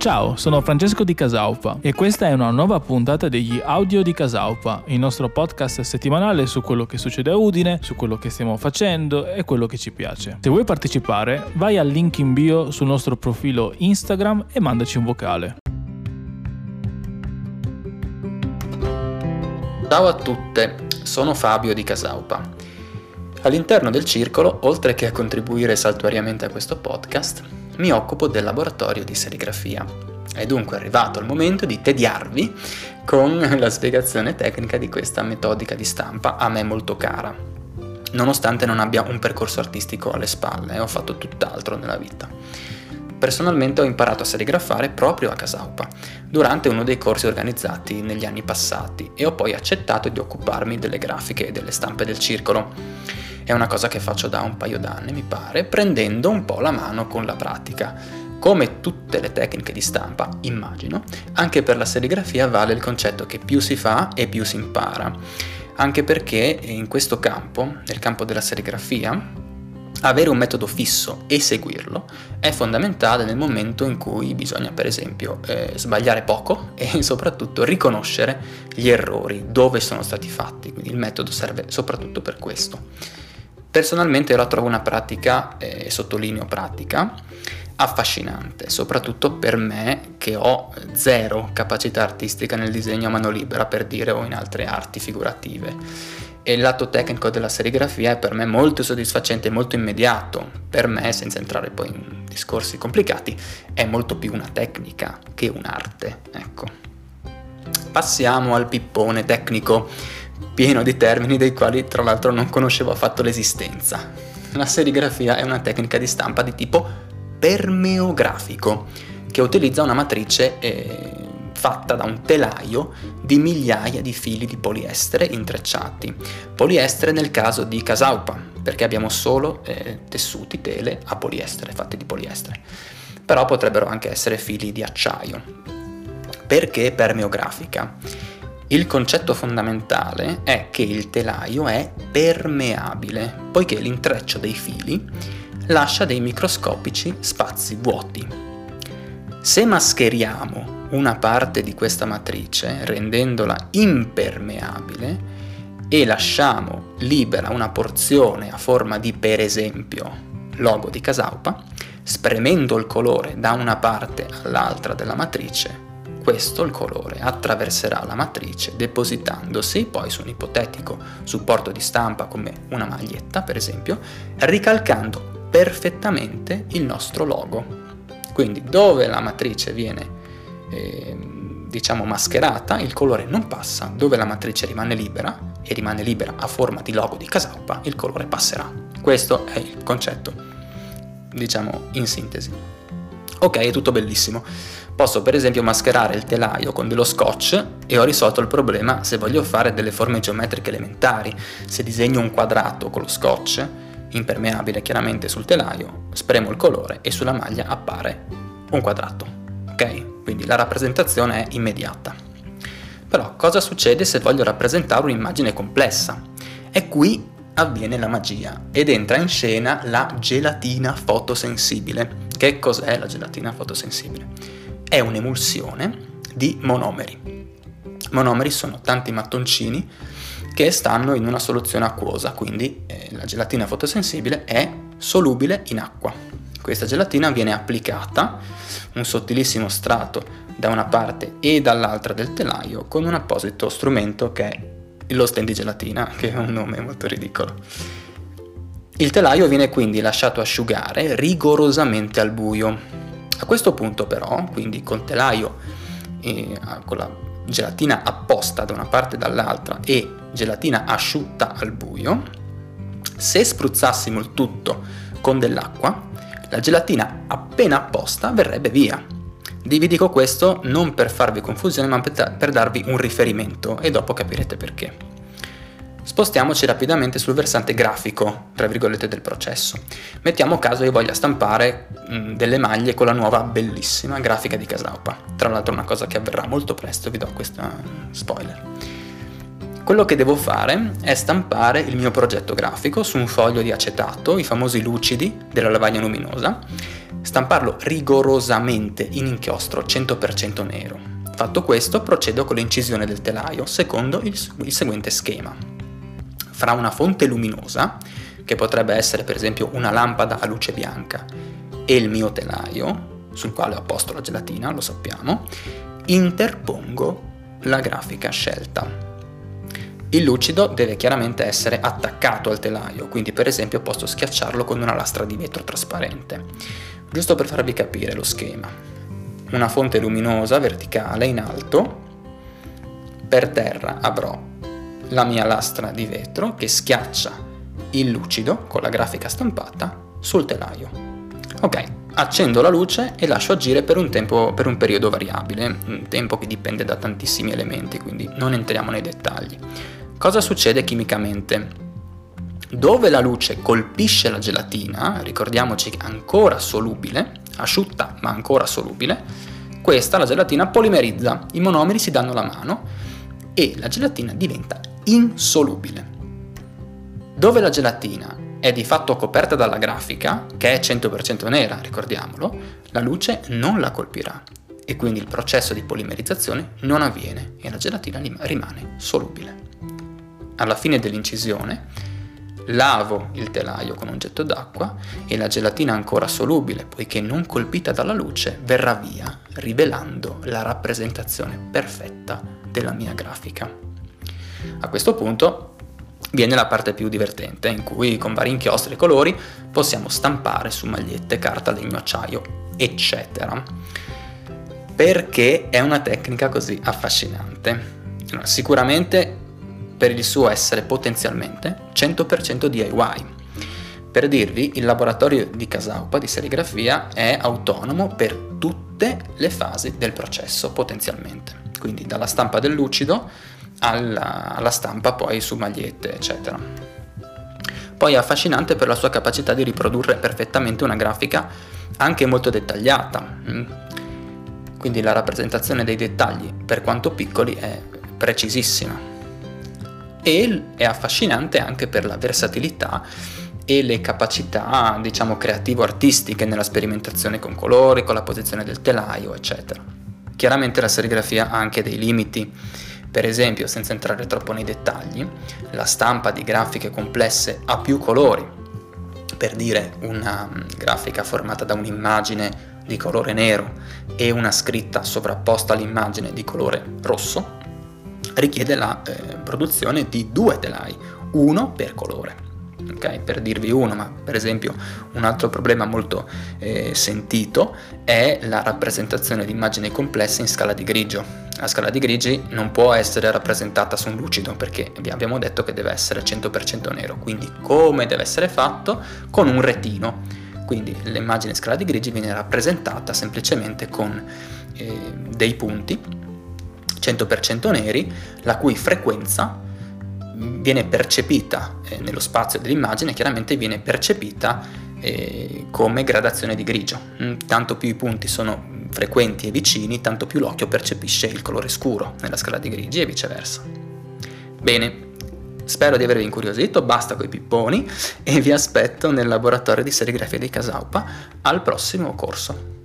Ciao, sono Francesco di Casaupa e questa è una nuova puntata degli Audio di Casaupa, il nostro podcast settimanale su quello che succede a Udine, su quello che stiamo facendo e quello che ci piace. Se vuoi partecipare, vai al link in bio sul nostro profilo Instagram e mandaci un vocale. Ciao a tutte, sono Fabio di Casaupa. All'interno del circolo, oltre che a contribuire saltuariamente a questo podcast, mi occupo del laboratorio di serigrafia. È dunque arrivato il momento di tediarvi con la spiegazione tecnica di questa metodica di stampa a me molto cara, nonostante non abbia un percorso artistico alle spalle, ho fatto tutt'altro nella vita. Personalmente ho imparato a serigrafare proprio a Casaupa, durante uno dei corsi organizzati negli anni passati e ho poi accettato di occuparmi delle grafiche e delle stampe del circolo. È una cosa che faccio da un paio d'anni, mi pare, prendendo un po' la mano con la pratica. Come tutte le tecniche di stampa, immagino, anche per la serigrafia vale il concetto che più si fa e più si impara. Anche perché in questo campo, nel campo della serigrafia, avere un metodo fisso e seguirlo è fondamentale nel momento in cui bisogna, per esempio, eh, sbagliare poco e soprattutto riconoscere gli errori, dove sono stati fatti. Quindi il metodo serve soprattutto per questo. Personalmente la trovo una pratica, e eh, sottolineo pratica, affascinante, soprattutto per me che ho zero capacità artistica nel disegno a mano libera, per dire, o in altre arti figurative e il lato tecnico della serigrafia è per me molto soddisfacente e molto immediato. Per me, senza entrare poi in discorsi complicati, è molto più una tecnica che un'arte. Ecco. Passiamo al pippone tecnico, pieno di termini dei quali tra l'altro non conoscevo affatto l'esistenza. La serigrafia è una tecnica di stampa di tipo permeografico, che utilizza una matrice eh, fatta da un telaio di migliaia di fili di poliestere intrecciati. Poliestere nel caso di Casaupa, perché abbiamo solo eh, tessuti, tele a poliestere, fatti di poliestere. Però potrebbero anche essere fili di acciaio. Perché permeografica? Il concetto fondamentale è che il telaio è permeabile, poiché l'intreccio dei fili lascia dei microscopici spazi vuoti. Se mascheriamo una parte di questa matrice rendendola impermeabile e lasciamo libera una porzione a forma di per esempio logo di Casaupa, spremendo il colore da una parte all'altra della matrice, questo il colore attraverserà la matrice depositandosi poi su un ipotetico supporto di stampa come una maglietta per esempio, ricalcando perfettamente il nostro logo. Quindi dove la matrice viene eh, diciamo mascherata, il colore non passa, dove la matrice rimane libera e rimane libera a forma di logo di casappa, il colore passerà. Questo è il concetto, diciamo in sintesi. Ok, è tutto bellissimo. Posso per esempio mascherare il telaio con dello scotch e ho risolto il problema se voglio fare delle forme geometriche elementari. Se disegno un quadrato con lo scotch, impermeabile chiaramente sul telaio, spremo il colore e sulla maglia appare un quadrato. Ok? quindi la rappresentazione è immediata. Però cosa succede se voglio rappresentare un'immagine complessa? E qui avviene la magia ed entra in scena la gelatina fotosensibile. Che cos'è la gelatina fotosensibile? È un'emulsione di monomeri. Monomeri sono tanti mattoncini che stanno in una soluzione acquosa, quindi eh, la gelatina fotosensibile è solubile in acqua. Questa gelatina viene applicata, un sottilissimo strato da una parte e dall'altra del telaio, con un apposito strumento che è lo stand di gelatina, che è un nome molto ridicolo. Il telaio viene quindi lasciato asciugare rigorosamente al buio. A questo punto però, quindi con telaio e con la gelatina apposta da una parte e dall'altra e gelatina asciutta al buio, se spruzzassimo il tutto con dell'acqua, la gelatina appena apposta verrebbe via. Vi dico questo non per farvi confusione ma per darvi un riferimento e dopo capirete perché. Spostiamoci rapidamente sul versante grafico, tra virgolette, del processo. Mettiamo caso io voglia stampare mh, mm, delle maglie con la nuova bellissima grafica di Casaupa. Tra l'altro una cosa che avverrà molto presto, vi do questa spoiler. quello che devo fare è stampare il mio progetto grafico su un foglio di acetato, i famosi lucidi della lavagna luminosa, stamparlo rigorosamente in inchiostro 100% nero. Fatto questo, procedo con l'incisione del telaio secondo il, il seguente schema. Fra una fonte luminosa, che potrebbe essere per esempio una lampada a luce bianca, e il mio telaio, sul quale ho posto la gelatina, lo sappiamo, interpongo la grafica scelta. Il lucido deve chiaramente essere attaccato al telaio, quindi per esempio posso schiacciarlo con una lastra di vetro trasparente. Giusto per farvi capire lo schema. Una fonte luminosa verticale in alto, per terra avrò la mia lastra di vetro che schiaccia il lucido con la grafica stampata sul telaio. Ok, accendo la luce e lascio agire per un, tempo, per un periodo variabile, un tempo che dipende da tantissimi elementi, quindi non entriamo nei dettagli. Cosa succede chimicamente? Dove la luce colpisce la gelatina, ricordiamoci ancora solubile, asciutta ma ancora solubile, questa, la gelatina, polimerizza, i monomeri si danno la mano e la gelatina diventa insolubile. Dove la gelatina è di fatto coperta dalla grafica, che è 100% nera, ricordiamolo, la luce non la colpirà e quindi il processo di polimerizzazione non avviene e la gelatina rimane solubile alla fine dell'incisione, lavo il telaio con un getto d'acqua e la gelatina ancora solubile, poiché non colpita dalla luce, verrà via, rivelando la rappresentazione perfetta della mia grafica. A questo punto viene la parte più divertente, in cui con vari inchiostri e colori possiamo stampare su magliette, carta, legno, acciaio, eccetera. Perché è una tecnica così affascinante? Allora, sicuramente per il suo essere potenzialmente 100% DIY. Per dirvi, il laboratorio di Casaupa di serigrafia è autonomo per tutte le fasi del processo potenzialmente, quindi dalla stampa del lucido alla, alla stampa poi su magliette, eccetera. Poi è affascinante per la sua capacità di riprodurre perfettamente una grafica anche molto dettagliata, mm. quindi la rappresentazione dei dettagli, per quanto piccoli, è precisissima e è affascinante anche per la versatilità e le capacità, diciamo, creativo-artistiche nella sperimentazione con colori, con la posizione del telaio, eccetera. Chiaramente la serigrafia ha anche dei limiti, per esempio, senza entrare troppo nei dettagli, la stampa di grafiche complesse ha più colori, per dire una mm, grafica formata da un'immagine di colore nero e una scritta sovrapposta all'immagine di colore rosso, richiede la eh, produzione di due telai, uno per colore. Okay, per dirvi uno, ma per esempio un altro problema molto eh, sentito è la rappresentazione di immagini complesse in scala di grigio. La scala di grigi non può essere rappresentata su un lucido perché vi abbiamo detto che deve essere 100% nero, quindi come deve essere fatto? Con un retino. Quindi l'immagine in scala di grigi viene rappresentata semplicemente con eh, dei punti 100% neri, la cui frequenza viene percepita eh, nello spazio dell'immagine, chiaramente viene percepita eh, come gradazione di grigio. Mm, tanto più i punti sono frequenti e vicini, tanto più l'occhio percepisce il colore scuro nella scala di grigi e viceversa. Bene, spero di avervi incuriosito, basta coi pipponi e vi aspetto nel laboratorio di serigrafia di Casaupa al prossimo corso.